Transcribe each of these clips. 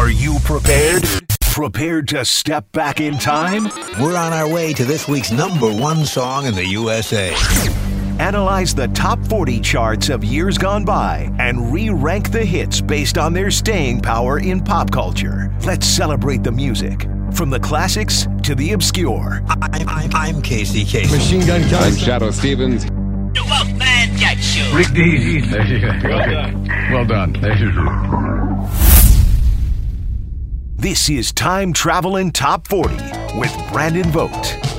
Are you prepared? Prepared to step back in time? We're on our way to this week's number one song in the USA. Analyze the top 40 charts of years gone by and re rank the hits based on their staying power in pop culture. Let's celebrate the music. From the classics to the obscure. I'm, I'm, I'm Casey Kasem. Machine Gun Kelly. I'm Shadoe Stevens. The Wolfman Jack Show. Rick Dees. Well done. This is Time Traveling Top 40 with Brandon Vogt.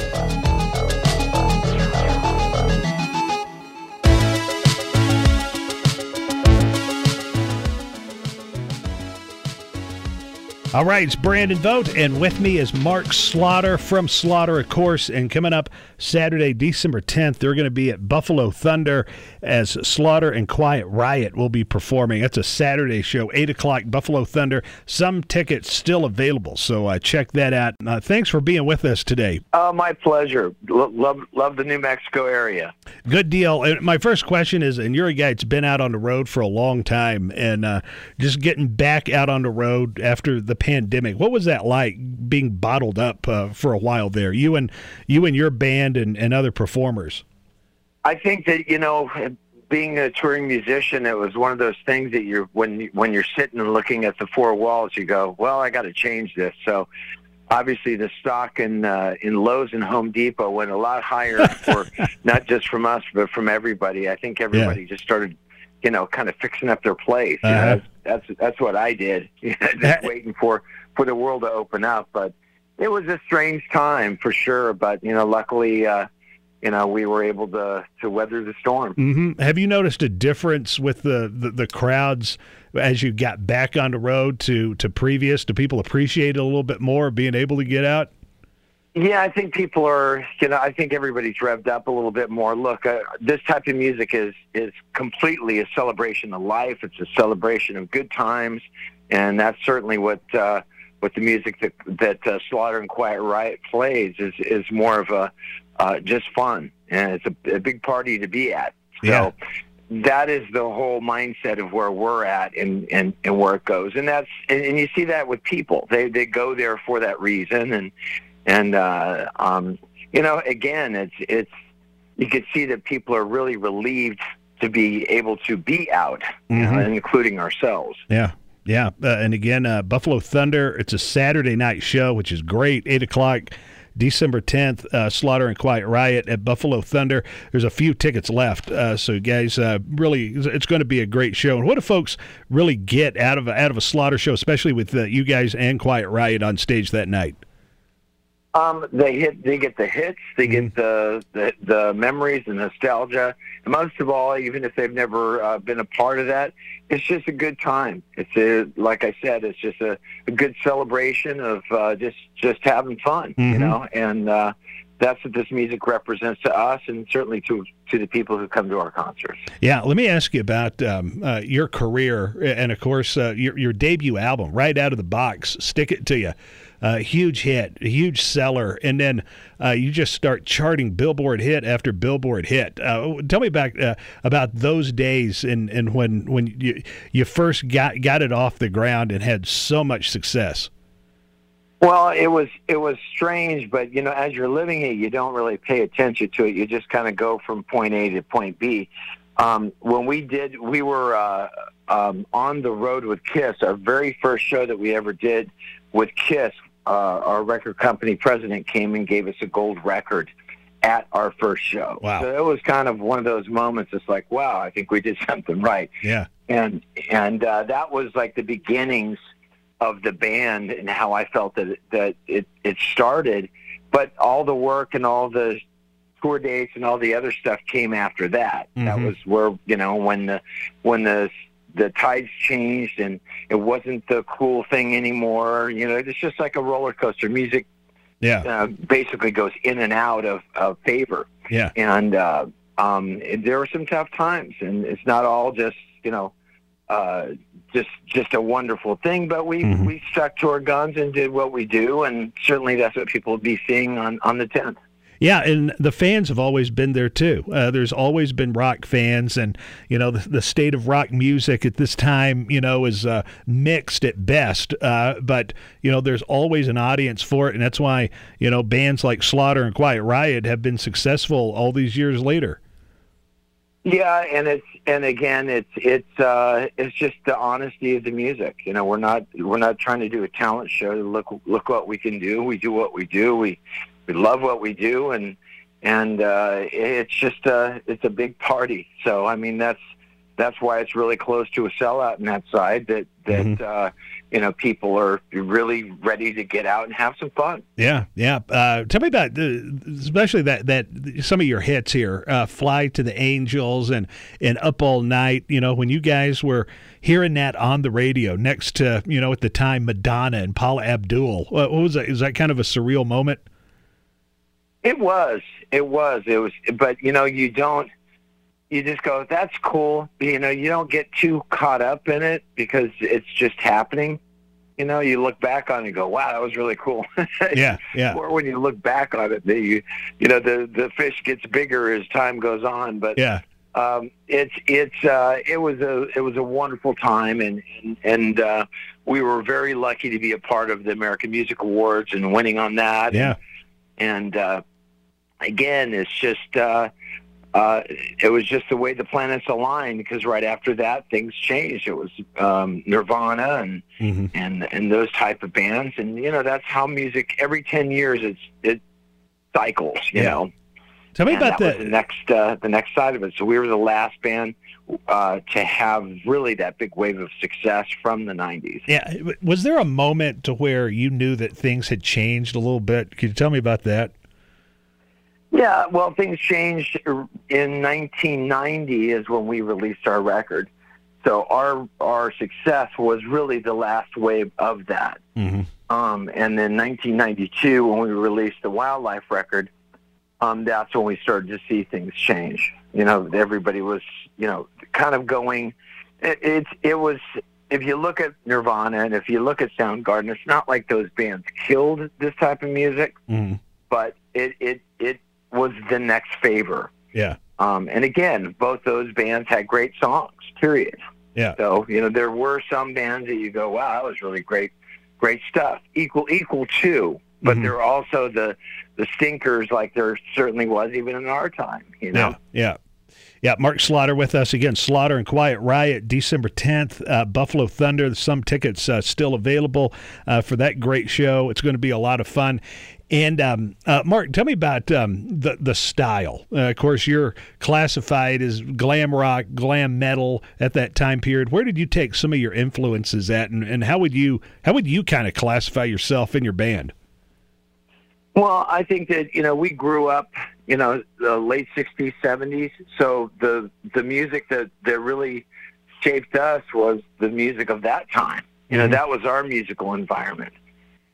All right, it's Brandon Vogt, and with me is Mark Slaughter from Slaughter, of course. And coming up Saturday, December 10th, they're going to be at Buffalo Thunder as Slaughter and Quiet Riot will be performing. That's a Saturday show, 8 o'clock, Buffalo Thunder. Some tickets still available, so uh, check that out. Uh, thanks for being with us today. Oh, my pleasure. Lo- love, love the New Mexico area. Good deal. And my first question is, and you're a guy that's been out on the road for a long time, and uh, just getting back out on the road after the pandemic. What was that like being bottled up uh, for a while there? You and you and your band and, and other performers. I think that you know, being a touring musician, it was one of those things that you're when when you're sitting and looking at the four walls, you go, "Well, I got to change this." So. Obviously, the stock in uh, in Lowe's and Home Depot went a lot higher for not just from us, but from everybody. I think everybody just started, you know, kind of fixing up their place. You know, Uh-huh. that's, that's that's what I did, just waiting for for the world to open up. But it was a strange time for sure. But you know, luckily, uh, you know, we were able to to weather the storm. hmm Have you noticed a difference with the, the, the crowds as you got back on the road to, to previous? Do people appreciate it a little bit more being able to get out? Yeah, I think people are. You know, I think everybody's revved up a little bit more. Look, uh, this type of music is is completely a celebration of life. It's a celebration of good times, and that's certainly what uh, what the music that that uh, Slaughter and Quiet Riot plays is is more of a uh, just fun, and it's a, a big party to be at. So. Yeah. That is the whole mindset of where we're at and, and, and where it goes, and that's and, and you see that with people. They they go there for that reason, and and uh, um, you know, again, it's it's you could see that people are really relieved to be able to be out, you know, including ourselves. Yeah. Yeah. Uh, and again, uh, Buffalo Thunder, it's a Saturday night show, which is great. 8 o'clock, December 10th, uh, Slaughter and Quiet Riot at Buffalo Thunder. There's a few tickets left. Uh, so, guys, uh, really, it's going to be a great show. And what do folks really get out of, a- out of a Slaughter show, especially with uh, you guys and Quiet Riot on stage that night? Um, they hit, they get the hits, they get the, the the memories and nostalgia. And most of all, even if they've never uh, been a part of that, it's just a good time. It's a, like I said, it's just a, a good celebration of uh, just just having fun, you Mhm. know. And uh, that's what this music represents to us, and certainly to to the people who come to our concerts. Yeah, let me ask you about um, uh, your career and, of course, uh, your your debut album, right out of the box. Stick It to Ya, uh, huge hit, huge seller, and then uh, you just start charting Billboard hit after Billboard hit. Uh, tell me back uh, about those days and, and when when you you first got got it off the ground and had so much success. Well, it was it was strange, but you know, as you're living it, you don't really pay attention to it. You just kind of go from point A to point B. Um, when we did, we were uh, um, on the road with Kiss. Our very first show that we ever did with Kiss, uh, our record company president came and gave us a gold record at our first show. Wow. So it was kind of one of those moments. It's like, wow, I think we did something right Yeah, and and uh, that was like the beginnings of the band and how I felt that it, that it it started. But all the work and all the tour dates and all the other stuff came after that. That Mhm. was where you know when the when the the tides changed and it wasn't the cool thing anymore. You know, it's just like a roller coaster. Music Yeah. uh, basically goes in and out of, of favor. Yeah. And uh, um, there were some tough times, and it's not all just you know uh, just just a wonderful thing. But we Mhm. we stuck to our guns and did what we do, and certainly that's what people will be seeing on on the tenth. Yeah, and the fans have always been there too. Uh, there's always been rock fans, and you know the, the state of rock music at this time, you know, is uh, mixed at best. Uh, but you know, there's always an audience for it, and that's why you know bands like Slaughter and Quiet Riot have been successful all these years later. Yeah, and it's and again, it's it's uh, it's just the honesty of the music. You know, we're not we're not trying to do a talent show. to Look look what we can do. We do what we do. We we love what we do, and and uh, it's just a it's a big party. So I mean, that's that's why it's really close to a sellout in that side. That that uh, you know people are really ready to get out and have some fun. Yeah, yeah. Uh, tell me about the, especially that that some of your hits here, uh, "Fly to the Angels" and and "Up All Night." You know, when you guys were hearing that on the radio next to you know at the time Madonna and Paula Abdul. What was that? Is that kind of a surreal moment? It was. It was. It was. But you know, you don't. You just go. That's cool. You know, you don't get too caught up in it because it's just happening. You know, you look back on it and go, "Wow, that was really cool." Yeah, yeah. Or when you look back on it, the, you you know the the fish gets bigger as time goes on. But Yeah, um, it's it's uh, it was a it was a wonderful time, and and, and uh, we were very lucky to be a part of the American Music Awards and winning on that. yeah, and uh, again, it's just uh, uh, it was just the way the planets aligned because right after that things changed. It was um, Nirvana and hmm and and those type of bands, and you know that's how music every ten years it's it cycles. You Yeah. know, Tell me and about that was the. the next uh, the next side of it. So we were the last band uh, to have really that big wave of success from the '90s. Yeah, was there a moment to where you knew that things had changed a little bit? Could you tell me about that? Yeah, well, things changed in 1990 is when we released our record. So our our success was really the last wave of that. Mm-hmm. Um, and then 1992, when we released the Wild Life record, um, that's when we started to see things change. You know, everybody was, you know, kind of going. It, it, it was. If you look at Nirvana and if you look at Soundgarden, it's not like those bands killed this type of music, Mm-hmm. but it it it was the next favor. Yeah, Um, and again, both those bands had great songs. Period. yeah, So you know, there were some bands that you go, "Wow, that was really great, great stuff." Equal, equal too. But Mhm. there are also the the stinkers, like there certainly was even in our time. You know. yeah, yeah. Yeah, Mark Slaughter with us again. Slaughter and Quiet Riot, December 10th, uh, Buffalo Thunder. Some tickets uh, still available uh, for that great show. It's going to be a lot of fun. And um, uh, Mark, tell me about um, the the style. Uh, of course, you're classified as glam rock, glam metal at that time period. Where did you take some of your influences at, and, and how would you how would you kind of classify yourself in your band? Well, I think that you know we grew up, you know, the late '60s, '70s. So the the music that that really shaped us was the music of that time. You know, Mhm. that was our musical environment.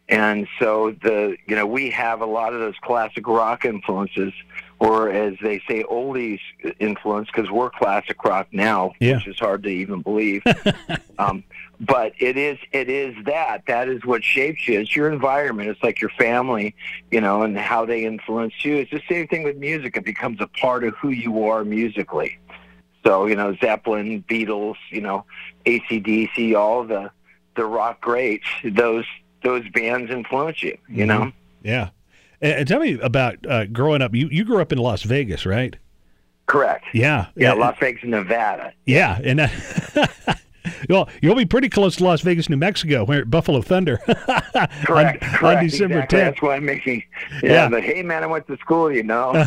And so the you know we have a lot of those classic rock influences, or as they say, oldies influence, because we're classic rock now, Yeah. which is hard to even believe. um, but it is it is that that is what shapes you. It's your environment. It's like your family, you know, and how they influence you. It's the same thing with music. It becomes a part of who you are musically. So you know, Zeppelin, Beatles, you know, AC/DC, all the the rock greats. Those those bands influence you. You know. Mhm. Yeah. And, tell me about uh, growing up. You you grew up in Las Vegas, right? Correct. Yeah. Yeah, Las Vegas, Nevada. Yeah, and uh, well, you'll be pretty close to Las Vegas, New Mexico, where Buffalo Thunder. Correct. on, correct. on December exactly. 10th. That's why I'm making. Yeah, Yeah. But hey, man, I went to school. You know.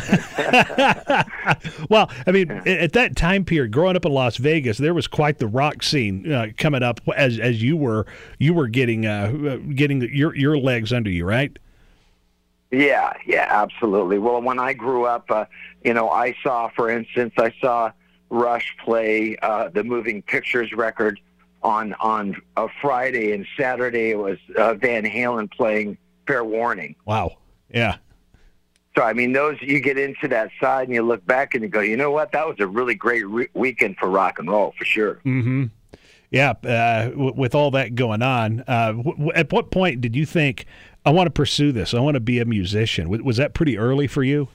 well, I mean, a- at that time period, growing up in Las Vegas, there was quite the rock scene uh, coming up as as you were you were getting uh, uh, getting your your legs under you, right? Yeah, yeah, absolutely. Well, when I grew up, uh, you know, I saw, for instance, I saw Rush play uh, the Moving Pictures record on on a Friday, and Saturday it was uh, Van Halen playing Fair Warning. Wow. Yeah. So I mean, those you get into that side and you look back and you go, you know what? That was a really great re- weekend for rock and roll for sure. Mm-hmm. Yeah. Uh, w- with all that going on, uh, w- at what point did you think I want to pursue this? I want to be a musician. W- was that pretty early for you?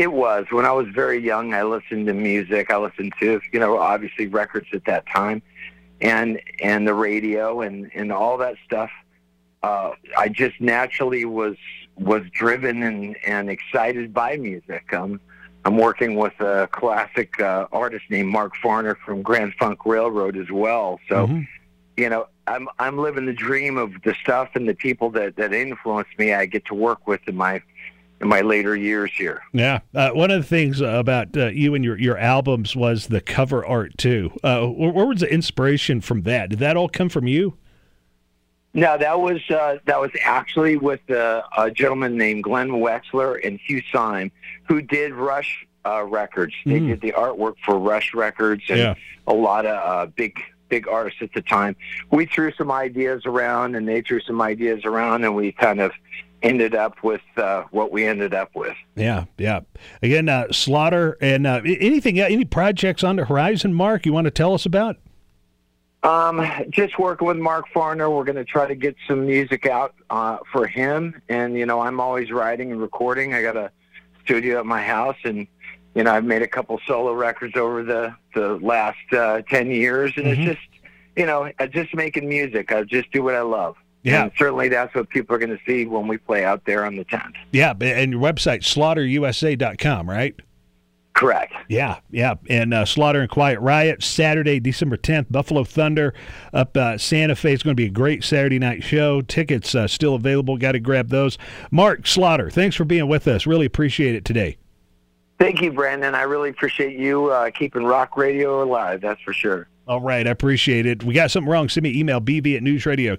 It was when I was very young. I listened to music. I listened to you know obviously records at that time, and and the radio and and all that stuff. Uh, I just naturally was was driven and and excited by music. Um, I'm working with a classic uh, artist named Mark Farner from Grand Funk Railroad as well. So, Mm-hmm. you know, I'm I'm living the dream of the stuff and the people that that influenced me. I get to work with in my in my later years here. Yeah. Uh, one of the things about uh, you and your, your albums was the cover art, too. Uh, where, where was the inspiration from that? Did that all come from you? No, that was uh, that was actually with uh, a gentleman named Glenn Wexler and Hugh Syme, who did Rush uh, Records. They Mm. did the artwork for Rush Records and Yeah. a lot of uh, big big artists at the time. We threw some ideas around, and they threw some ideas around, and we kind of ended up with uh, what we ended up with. Yeah, yeah. Again, uh, Slaughter and uh, anything, any projects on the horizon, Mark, you want to tell us about? Um, just working with Mark Farner. We're going to try to get some music out uh, for him. And, you know, I'm always writing and recording. I got a studio at my house, and, you know, I've made a couple solo records over the, the last uh, 10 years. And Mhm. it's just, you know, uh, just making music. I just do what I love. Yeah. And certainly that's what people are going to see when we play out there on the 10th. Yeah, and your website, slaughterusa.com, right? Correct. Yeah, yeah. And uh, Slaughter and Quiet Riot, Saturday, December 10th, Buffalo Thunder up uh, Santa Fe. It's going to be a great Saturday night show. Tickets uh, still available. Got to grab those. Mark Slaughter, thanks for being with us. Really appreciate it today. Thank you, Brandon. I really appreciate you uh, keeping rock radio alive. That's for sure. All right, I appreciate it. We got something wrong. Send me email bb at newsradio,